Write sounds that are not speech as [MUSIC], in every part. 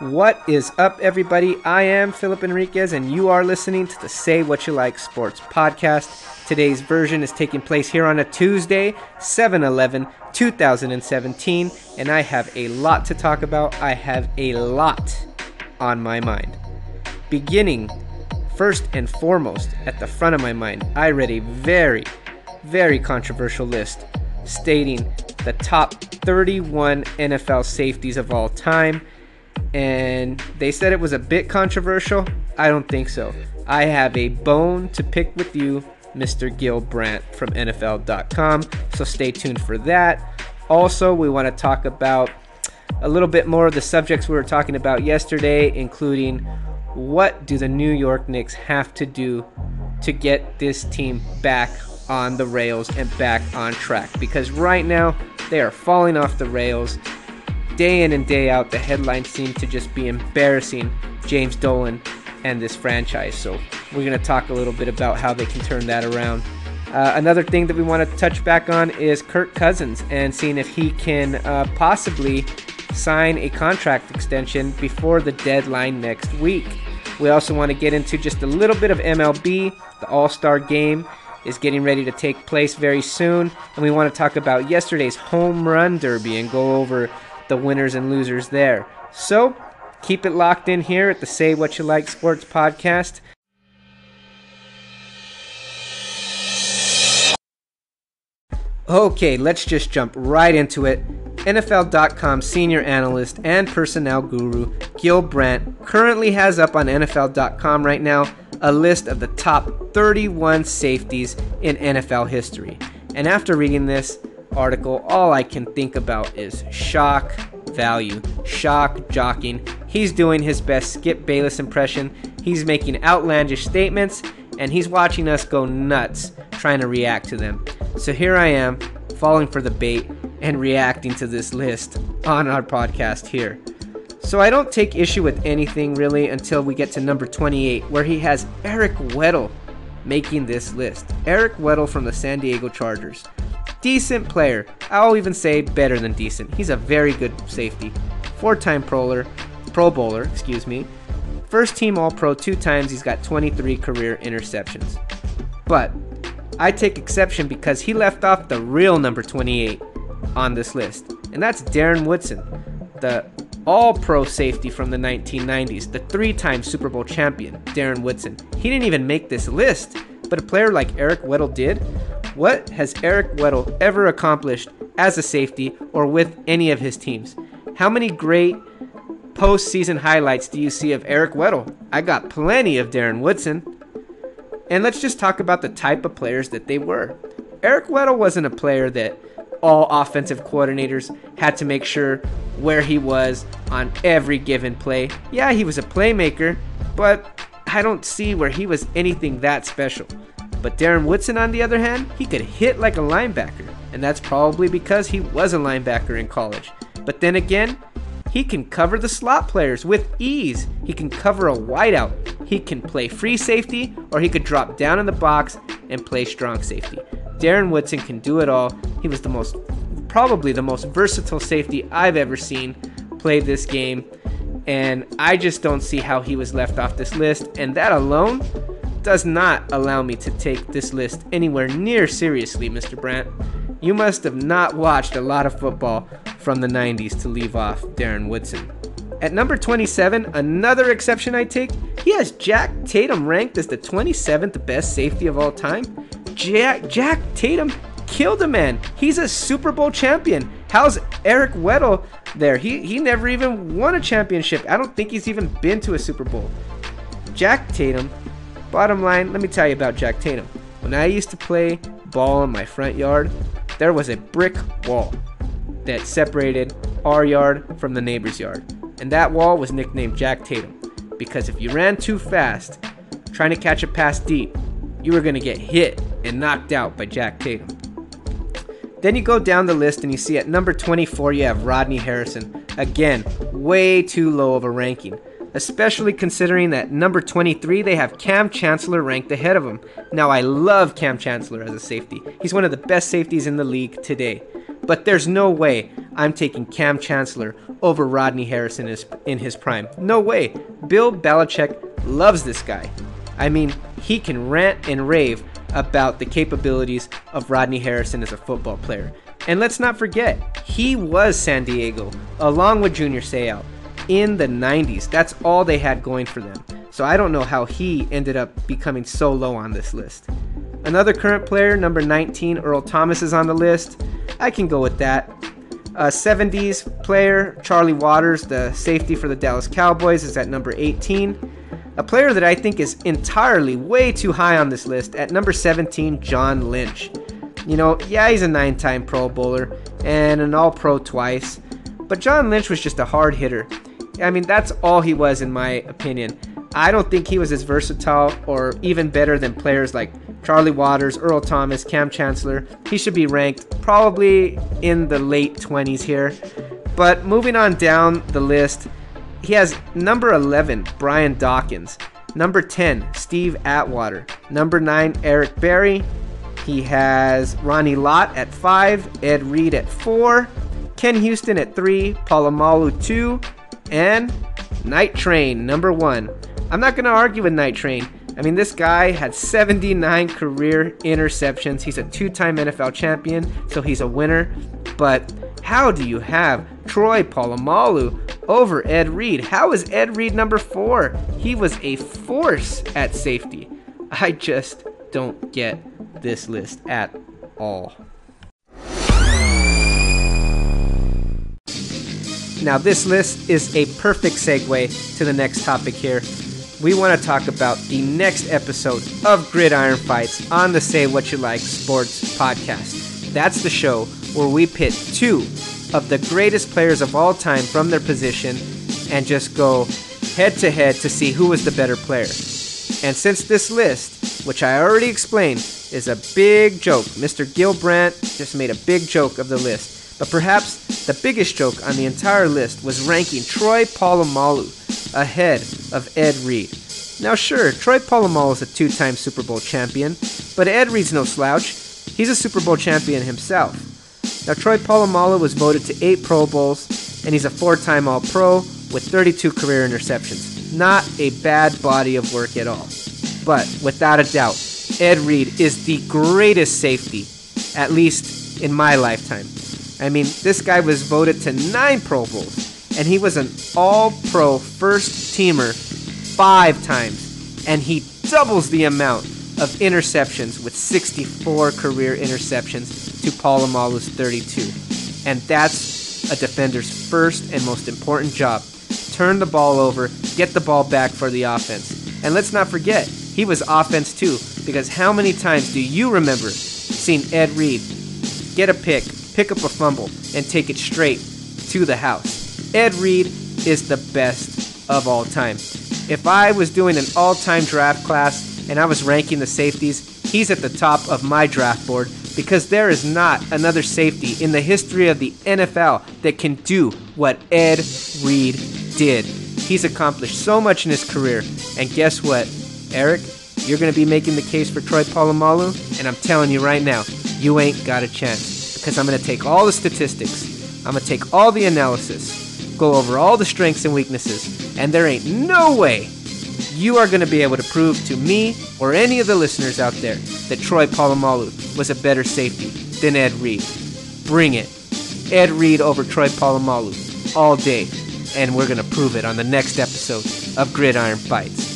What is up, everybody? I am Philip Enriquez, and you are listening to the Say What You Like Sports podcast. Today's version is taking place here on a Tuesday, 7 11, 2017, and I have a lot to talk about. I have a lot on my mind. Beginning first and foremost, at the front of my mind, I read a very, very controversial list stating the top 31 NFL safeties of all time. And they said it was a bit controversial. I don't think so. I have a bone to pick with you, Mr. Gil Brandt from NFL.com. So stay tuned for that. Also, we want to talk about a little bit more of the subjects we were talking about yesterday, including what do the New York Knicks have to do to get this team back on the rails and back on track? Because right now, they are falling off the rails. Day in and day out, the headlines seem to just be embarrassing James Dolan and this franchise. So, we're going to talk a little bit about how they can turn that around. Uh, another thing that we want to touch back on is Kirk Cousins and seeing if he can uh, possibly sign a contract extension before the deadline next week. We also want to get into just a little bit of MLB. The All Star game is getting ready to take place very soon, and we want to talk about yesterday's home run derby and go over the winners and losers there. So, keep it locked in here at the Say What You Like Sports podcast. Okay, let's just jump right into it. NFL.com senior analyst and personnel guru Gil Brandt currently has up on NFL.com right now a list of the top 31 safeties in NFL history. And after reading this article, all I can think about is shock value, shock jocking. He's doing his best Skip Bayless impression. He's making outlandish statements and he's watching us go nuts trying to react to them. So here I am, falling for the bait and reacting to this list on our podcast here. So I don't take issue with anything really until we get to number 28, where he has Eric Weddle making this list. Eric Weddle from the San Diego Chargers. Decent player. I'll even say better than decent. He's a very good safety. Four-time proler, Pro Bowler, excuse me. First team All Pro two times. He's got 23 career interceptions. But I take exception because he left off the real number 28 on this list, and that's Darren Woodson, the all pro safety from the 1990s, the three time Super Bowl champion, Darren Woodson. He didn't even make this list, but a player like Eric Weddle did. What has Eric Weddle ever accomplished as a safety or with any of his teams? How many great postseason highlights do you see of Eric Weddle? I got plenty of Darren Woodson. And let's just talk about the type of players that they were. Eric Weddle wasn't a player that all offensive coordinators had to make sure where he was on every given play. Yeah, he was a playmaker, but I don't see where he was anything that special. But Darren Woodson, on the other hand, he could hit like a linebacker, and that's probably because he was a linebacker in college. But then again, he can cover the slot players with ease. He can cover a wideout. He can play free safety, or he could drop down in the box and play strong safety. Darren Woodson can do it all. He was the most, probably the most versatile safety I've ever seen play this game. And I just don't see how he was left off this list. And that alone does not allow me to take this list anywhere near seriously, Mr. Brandt. You must have not watched a lot of football from the 90s to leave off Darren Woodson. At number 27, another exception I take, he has Jack Tatum ranked as the 27th best safety of all time. Jack Jack Tatum killed a man. He's a Super Bowl champion. How's Eric Weddle there? He he never even won a championship. I don't think he's even been to a Super Bowl. Jack Tatum. Bottom line, let me tell you about Jack Tatum. When I used to play ball in my front yard, there was a brick wall that separated our yard from the neighbor's yard. And that wall was nicknamed Jack Tatum because if you ran too fast, trying to catch a pass deep, you were going to get hit and knocked out by Jack Tatum. Then you go down the list and you see at number 24 you have Rodney Harrison. Again, way too low of a ranking, especially considering that number 23 they have Kam Chancellor ranked ahead of him. Now I love Kam Chancellor as a safety. He's one of the best safeties in the league today. But there's no way I'm taking Kam Chancellor over Rodney Harrison in his, in his prime. No way. Bill Belichick loves this guy. I mean, he can rant and rave about the capabilities of Rodney Harrison as a football player. And let's not forget, he was San Diego, along with Junior Seau, in the 90s. That's all they had going for them. So I don't know how he ended up becoming so low on this list. Another current player, number 19, Earl Thomas, is on the list. I can go with that. A 70s player, Charlie Waters, the safety for the Dallas Cowboys, is at number 18. A player that I think is entirely way too high on this list at number 17, John Lynch. You know, yeah, he's a nine time Pro Bowler and an All Pro twice, but John Lynch was just a hard hitter. I mean, that's all he was, in my opinion. I don't think he was as versatile or even better than players like Charlie Waters, Earl Thomas, Kam Chancellor. He should be ranked probably in the late 20s here. But moving on down the list, he has number 11, Brian Dawkins. Number 10, Steve Atwater. Number 9, Eric Berry. He has Ronnie Lott at 5, Ed Reed at 4, Ken Houston at 3, Polamalu 2, and Night Train, number 1. I'm not going to argue with Night Train. I mean, this guy had 79 career interceptions. He's a two time NFL champion, so he's a winner. But how do you have Troy Polamalu over Ed Reed? How is Ed Reed number four? He was a force at safety. I just don't get this list at all. Now, this list is a perfect segue to the next topic here. We want to talk about the next episode of Gridiron Fights on the Say What You Like Sports podcast. That's the show where we pit two of the greatest players of all time from their position and just go head to head to see who was the better player. And since this list, which I already explained, is a big joke, Mr. Gil Brandt just made a big joke of the list. But perhaps the biggest joke on the entire list was ranking Troy Polamalu ahead of Ed Reed. Now, sure, Troy Polamalu is a two time Super Bowl champion, but Ed Reed's no slouch. He's a Super Bowl champion himself. Now, Troy Polamalu was voted to eight Pro Bowls, and he's a four time All Pro with 32 career interceptions. Not a bad body of work at all. But without a doubt, Ed Reed is the greatest safety, at least in my lifetime. I mean, this guy was voted to nine Pro Bowls, and he was an All Pro first teamer five times, and he doubles the amount of interceptions with 64 career interceptions to Polamalu's 32. And that's a defender's first and most important job. Turn the ball over, get the ball back for the offense. And let's not forget, he was offense too, because how many times do you remember seeing Ed Reed get a pick, pick up a fumble, and take it straight to the house. Ed Reed is the best of all time. If I was doing an all time draft class and I was ranking the safeties, he's at the top of my draft board because there is not another safety in the history of the NFL that can do what Ed Reed did. He's accomplished so much in his career, and guess what, Eric? You're going to be making the case for Troy Polamalu, and I'm telling you right now, you ain't got a chance because I'm going to take all the statistics, I'm going to take all the analysis, go over all the strengths and weaknesses, and there ain't no way you are going to be able to prove to me or any of the listeners out there that Troy Polamalu was a better safety than Ed Reed. Bring it. Ed Reed over Troy Polamalu all day, and we're going to prove it on the next episode of Gridiron Fights.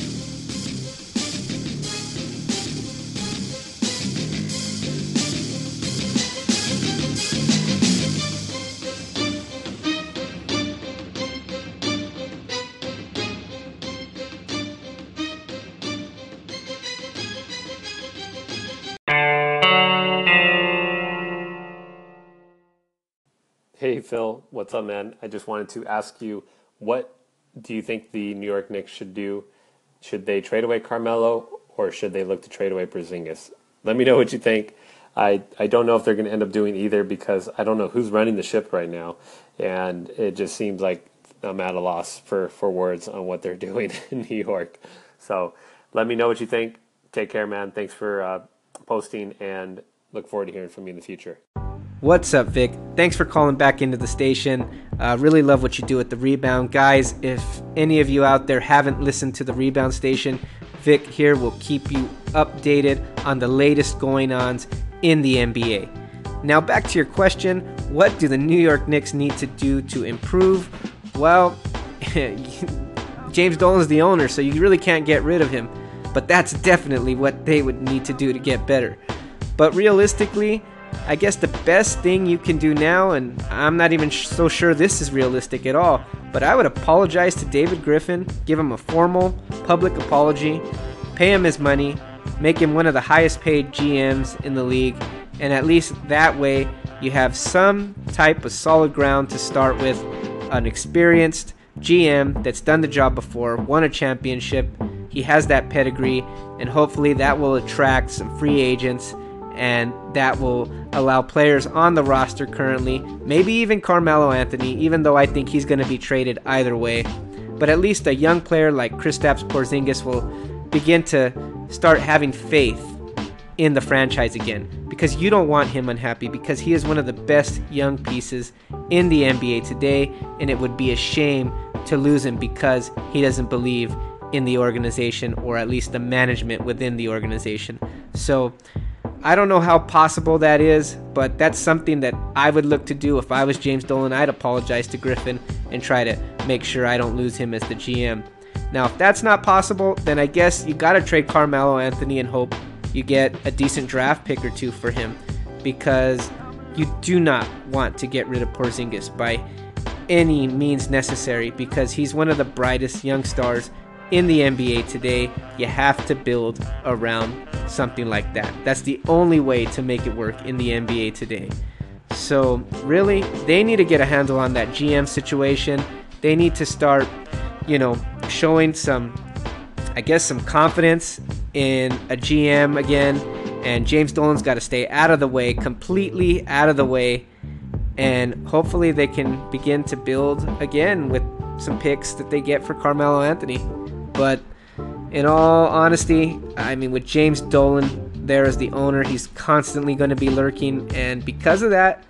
Phil, what's up, man? I just wanted to ask you, what do you think the New York Knicks should do? Should they trade away Carmelo or should they look to trade away Porzingis? Let me know what you think. I, I don't know if they're going to end up doing either because I don't know who's running the ship right now, and it just seems like I'm at a loss for, for words on what they're [LAUGHS] doing in New York. So let me know what you think. Take care, man. Thanks for uh, posting, and look forward to hearing from you in the future. What's up, Vic? Thanks for calling back into the station. Uh, really love what you do at the rebound. Guys, if any of you out there haven't listened to the rebound station, Vic here will keep you updated on the latest going ons in the NBA. Now, back to your question what do the New York Knicks need to do to improve? Well, [LAUGHS] James Dolan's the owner, so you really can't get rid of him. But that's definitely what they would need to do to get better. But realistically, I guess the best thing you can do now, and I'm not even sh- so sure this is realistic at all, but I would apologize to David Griffin, give him a formal public apology, pay him his money, make him one of the highest paid GMs in the league, and at least that way you have some type of solid ground to start with an experienced GM that's done the job before, won a championship. He has that pedigree, and hopefully that will attract some free agents and that will allow players on the roster currently, maybe even Carmelo Anthony, even though I think he's going to be traded either way. But at least a young player like Kristaps Porzingis will begin to start having faith in the franchise again because you don't want him unhappy because he is one of the best young pieces in the NBA today and it would be a shame to lose him because he doesn't believe in the organization or at least the management within the organization. So I don't know how possible that is, but that's something that I would look to do if I was James Dolan. I'd apologize to Griffin and try to make sure I don't lose him as the GM. Now, if that's not possible, then I guess you got to trade Carmelo Anthony and hope you get a decent draft pick or two for him because you do not want to get rid of Porzingis by any means necessary because he's one of the brightest young stars in the NBA today. You have to build around something like that. That's the only way to make it work in the NBA today. So, really, they need to get a handle on that GM situation. They need to start, you know, showing some, I guess, some confidence in a GM again. And James Dolan's got to stay out of the way, completely out of the way. And hopefully they can begin to build again with some picks that they get for Carmelo Anthony. But in all honesty, I mean, with James Dolan there as the owner, he's constantly going to be lurking. And because of that,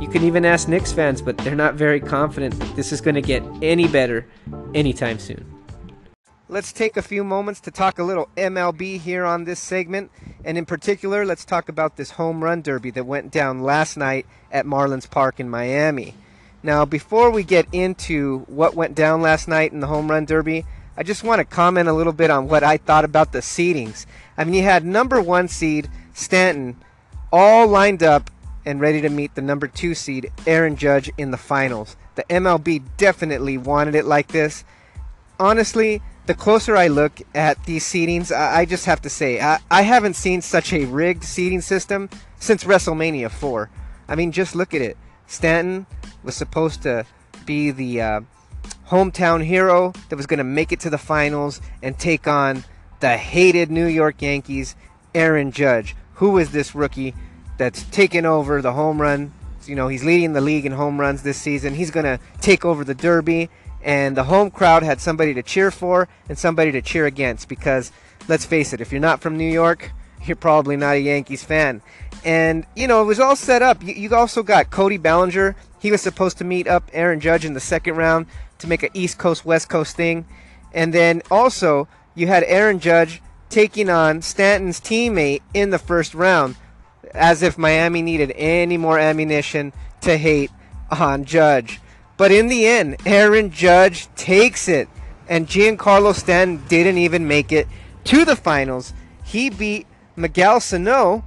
you can even ask Knicks fans, but they're not very confident that this is going to get any better anytime soon. Let's take a few moments to talk a little MLB here on this segment. And in particular, let's talk about this home run derby that went down last night at Marlins Park in Miami. Now, before we get into what went down last night in the home run derby, I just want to comment a little bit on what I thought about the seedings. I mean, you had number one seed Stanton all lined up and ready to meet the number two seed Aaron Judge in the finals. The MLB definitely wanted it like this. Honestly, the closer I look at these seedings, I, just have to say, I, I haven't seen such a rigged seeding system since WrestleMania 4. I mean, just look at it. Stanton was supposed to be the uh, hometown hero that was going to make it to the finals and take on the hated New York Yankees, Aaron Judge. Who is this rookie that's taken over the home run? You know, he's leading the league in home runs this season. He's going to take over the Derby, and the home crowd had somebody to cheer for and somebody to cheer against because, let's face it, if you're not from New York, [LAUGHS] you're probably not a Yankees fan. And, you know, it was all set up. You, you also got Cody Bellinger. He was supposed to meet up Aaron Judge in the second round to make an East Coast West Coast thing. And then also you had Aaron Judge taking on Stanton's teammate in the first round, as if Miami needed any more ammunition to hate on Judge. But in the end, Aaron Judge takes it, and Giancarlo Stanton didn't even make it to the finals. He beat Miguel Sano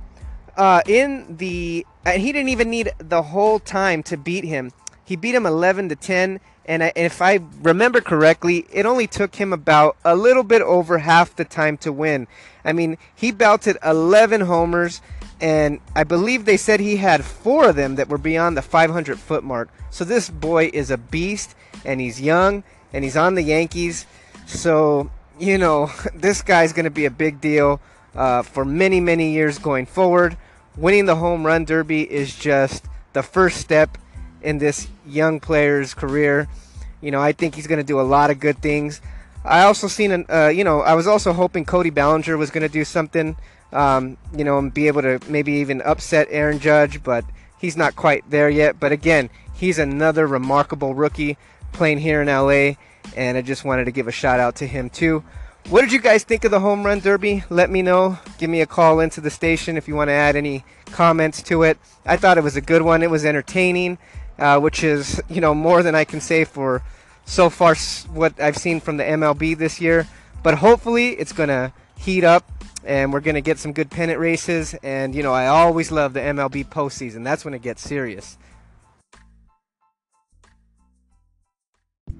uh, in the, and he didn't even need the whole time to beat him. He beat him 11 to 10 and, I, if I remember correctly, it only took him about a little bit over half the time to win. I mean, he belted 11 homers, and I believe they said he had four of them that were beyond the 500 foot mark. So this boy is a beast, and he's young, and he's on the Yankees. So, you know, [LAUGHS] this guy's going to be a big deal uh, for many, many years going forward. Winning the home run derby is just the first step in this young player's career. You know, I think he's going to do a lot of good things. I also seen, an, uh, you know, I was also hoping Cody Bellinger was going to do something, um, you know, and be able to maybe even upset Aaron Judge, but he's not quite there yet. But again, he's another remarkable rookie playing here in LA, and I just wanted to give a shout out to him too. What did you guys think of the home run derby? Let me know. Give me a call into the station if you want to add any comments to it. I thought it was a good one. It was entertaining, uh, which is you know more than I can say for so far what I've seen from the MLB this year. But hopefully it's gonna heat up and we're gonna get some good pennant races. And you know I always love the MLB postseason. That's when it gets serious.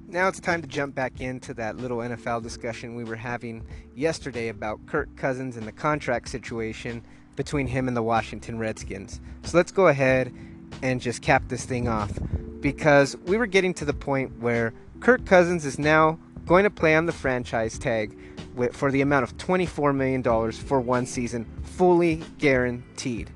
Now it's time to jump back into that little NFL discussion we were having yesterday about Kirk Cousins and the contract situation between him and the Washington Redskins. So let's go ahead and just cap this thing off because we were getting to the point where Kirk Cousins is now going to play on the franchise tag for the amount of $24 million for one season, fully guaranteed.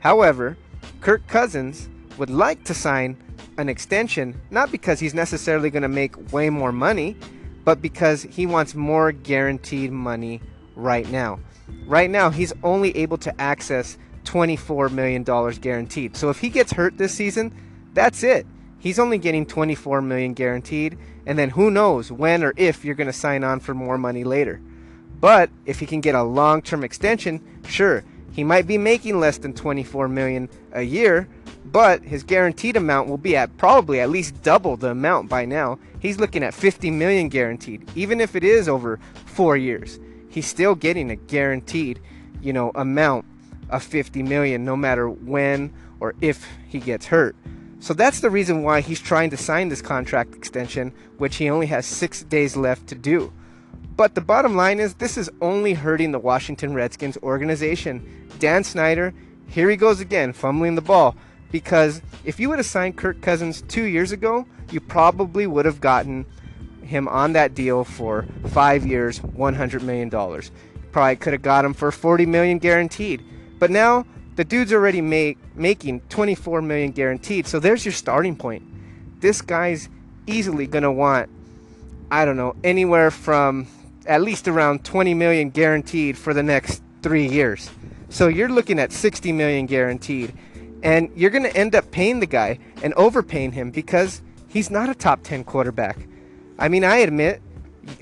However, Kirk Cousins would like to sign an extension, not because he's necessarily going to make way more money, but because he wants more guaranteed money right now. Right now, he's only able to access $24 million guaranteed. So if he gets hurt this season, that's it. He's only getting 24 million guaranteed, and then who knows when or if you're going to sign on for more money later. But if he can get a long-term extension, sure, he might be making less than 24 million a year, but his guaranteed amount will be at probably at least double the amount by now. He's looking at 50 million guaranteed, even if it is over 4 years. He's still getting a guaranteed, you know, amount of 50 million no matter when or if he gets hurt. So that's the reason why he's trying to sign this contract extension, which he only has 6 days left to do. But the bottom line is, this is only hurting the Washington Redskins organization. Dan Snyder, here he goes again, fumbling the ball. Because if you would have signed Kirk Cousins two years ago, you probably would have gotten him on that deal for five years, $100 million. Probably could have got him for 40 million guaranteed. But now the dude's already make, making 24 million guaranteed. So there's your starting point. This guy's easily going to want I don't know, anywhere from at least around 20 million guaranteed for the next three years. So you're looking at 60 million guaranteed. And you're going to end up paying the guy and overpaying him because he's not a top 10 quarterback. I mean, I admit,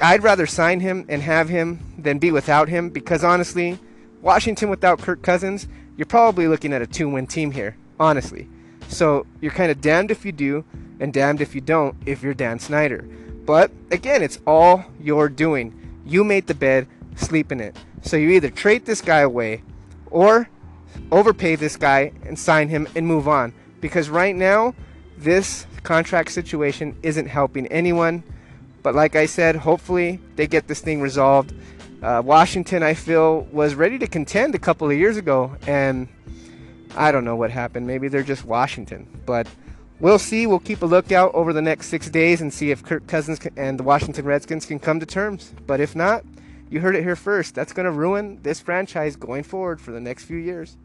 I'd rather sign him and have him than be without him because honestly, Washington without Kirk Cousins, you're probably looking at a two win team here, honestly. So you're kind of damned if you do and damned if you don't if you're Dan Snyder. But again, it's all you're doing. You made the bed, sleep in it. So you either trade this guy away or overpay this guy and sign him and move on. Because right now, this contract situation isn't helping anyone. But like I said, hopefully they get this thing resolved. Uh, Washington, I feel, was ready to contend a couple of years ago, and I don't know what happened. Maybe they're just Washington. But we'll see. We'll keep a lookout over the next six days and see if Kirk Cousins and the Washington Redskins can come to terms. But if not, you heard it here first. That's going to ruin this franchise going forward for the next few years.